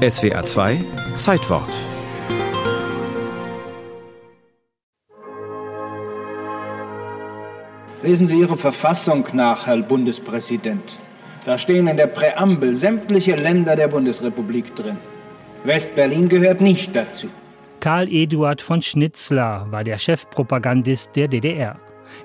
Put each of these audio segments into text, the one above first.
SWA 2 Zeitwort Lesen Sie Ihre Verfassung nach, Herr Bundespräsident. Da stehen in der Präambel sämtliche Länder der Bundesrepublik drin. West-Berlin gehört nicht dazu. Karl Eduard von Schnitzler war der Chefpropagandist der DDR.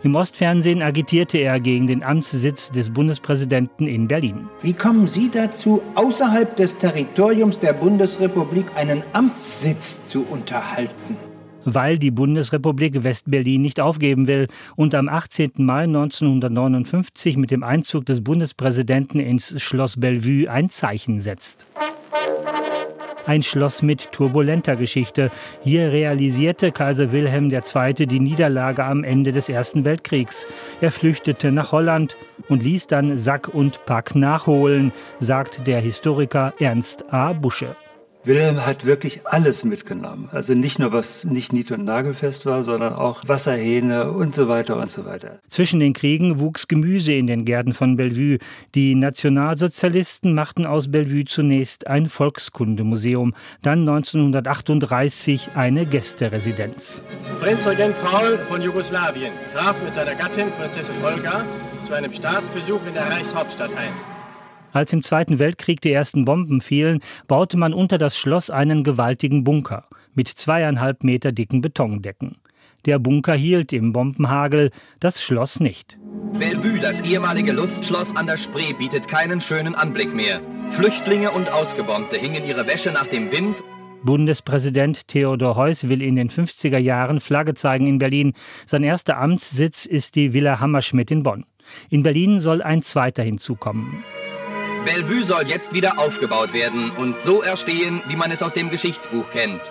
Im Ostfernsehen agitierte er gegen den Amtssitz des Bundespräsidenten in Berlin. Wie kommen Sie dazu, außerhalb des Territoriums der Bundesrepublik einen Amtssitz zu unterhalten? weil die Bundesrepublik Westberlin nicht aufgeben will und am 18. Mai 1959 mit dem Einzug des Bundespräsidenten ins Schloss Bellevue ein Zeichen setzt. Ein Schloss mit turbulenter Geschichte. Hier realisierte Kaiser Wilhelm II. die Niederlage am Ende des Ersten Weltkriegs. Er flüchtete nach Holland und ließ dann Sack und Pack nachholen, sagt der Historiker Ernst A. Busche. Wilhelm hat wirklich alles mitgenommen. Also nicht nur, was nicht nied- und nagelfest war, sondern auch Wasserhähne und so weiter und so weiter. Zwischen den Kriegen wuchs Gemüse in den Gärten von Bellevue. Die Nationalsozialisten machten aus Bellevue zunächst ein Volkskundemuseum, dann 1938 eine Gästeresidenz. Prinzregent Paul von Jugoslawien traf mit seiner Gattin Prinzessin Olga zu einem Staatsbesuch in der Reichshauptstadt ein. Als im Zweiten Weltkrieg die ersten Bomben fielen, baute man unter das Schloss einen gewaltigen Bunker mit zweieinhalb Meter dicken Betondecken. Der Bunker hielt im Bombenhagel, das Schloss nicht. Bellevue, das ehemalige Lustschloss an der Spree, bietet keinen schönen Anblick mehr. Flüchtlinge und Ausgebombte hingen ihre Wäsche nach dem Wind Bundespräsident Theodor Heuss will in den 50er Jahren Flagge zeigen in Berlin. Sein erster Amtssitz ist die Villa Hammerschmidt in Bonn. In Berlin soll ein zweiter hinzukommen. Bellevue soll jetzt wieder aufgebaut werden und so erstehen, wie man es aus dem Geschichtsbuch kennt.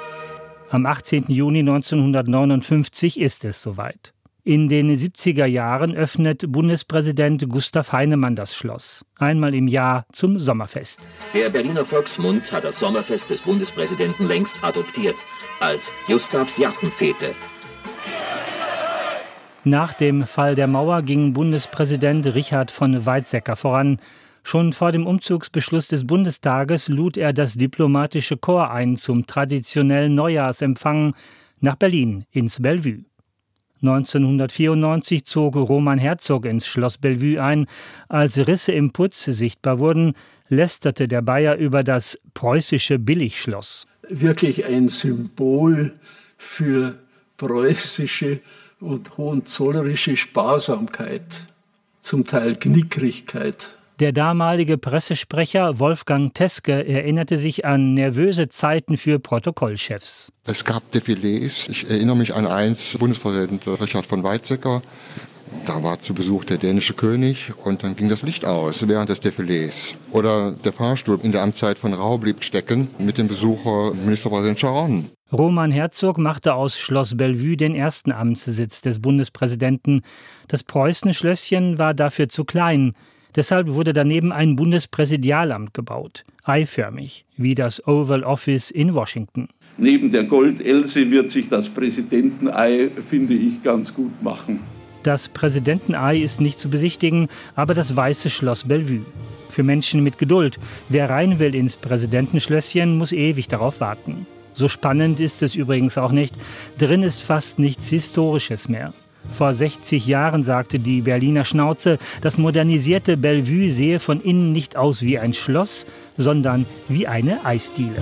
Am 18. Juni 1959 ist es soweit. In den 70er Jahren öffnet Bundespräsident Gustav Heinemann das Schloss. Einmal im Jahr zum Sommerfest. Der Berliner Volksmund hat das Sommerfest des Bundespräsidenten längst adoptiert als Gustavs Jachtenfete. Nach dem Fall der Mauer ging Bundespräsident Richard von Weizsäcker voran. Schon vor dem Umzugsbeschluss des Bundestages lud er das diplomatische Korps ein zum traditionellen Neujahrsempfang nach Berlin ins Bellevue. 1994 zog Roman Herzog ins Schloss Bellevue ein. Als Risse im Putz sichtbar wurden, lästerte der Bayer über das preußische Billigschloss. Wirklich ein Symbol für preußische und hohenzollerische Sparsamkeit, zum Teil Knickrigkeit. Der damalige Pressesprecher Wolfgang Teske erinnerte sich an nervöse Zeiten für Protokollchefs. Es gab Defilés. Ich erinnere mich an eins, Bundespräsident Richard von Weizsäcker. Da war zu Besuch der dänische König und dann ging das Licht aus während des Defilés. Oder der Fahrstuhl in der Amtszeit von Rau blieb stecken mit dem Besucher Ministerpräsident Sharon. Roman Herzog machte aus Schloss Bellevue den ersten Amtssitz des Bundespräsidenten. Das Preußenschlösschen war dafür zu klein. Deshalb wurde daneben ein Bundespräsidialamt gebaut, eiförmig, wie das Oval Office in Washington. Neben der Goldelse wird sich das Präsidentenei, finde ich, ganz gut machen. Das Präsidentenei ist nicht zu besichtigen, aber das Weiße Schloss Bellevue. Für Menschen mit Geduld. Wer rein will ins Präsidentenschlösschen, muss ewig darauf warten. So spannend ist es übrigens auch nicht. Drin ist fast nichts Historisches mehr. Vor 60 Jahren sagte die Berliner Schnauze, das modernisierte Bellevue sehe von innen nicht aus wie ein Schloss, sondern wie eine Eisdiele.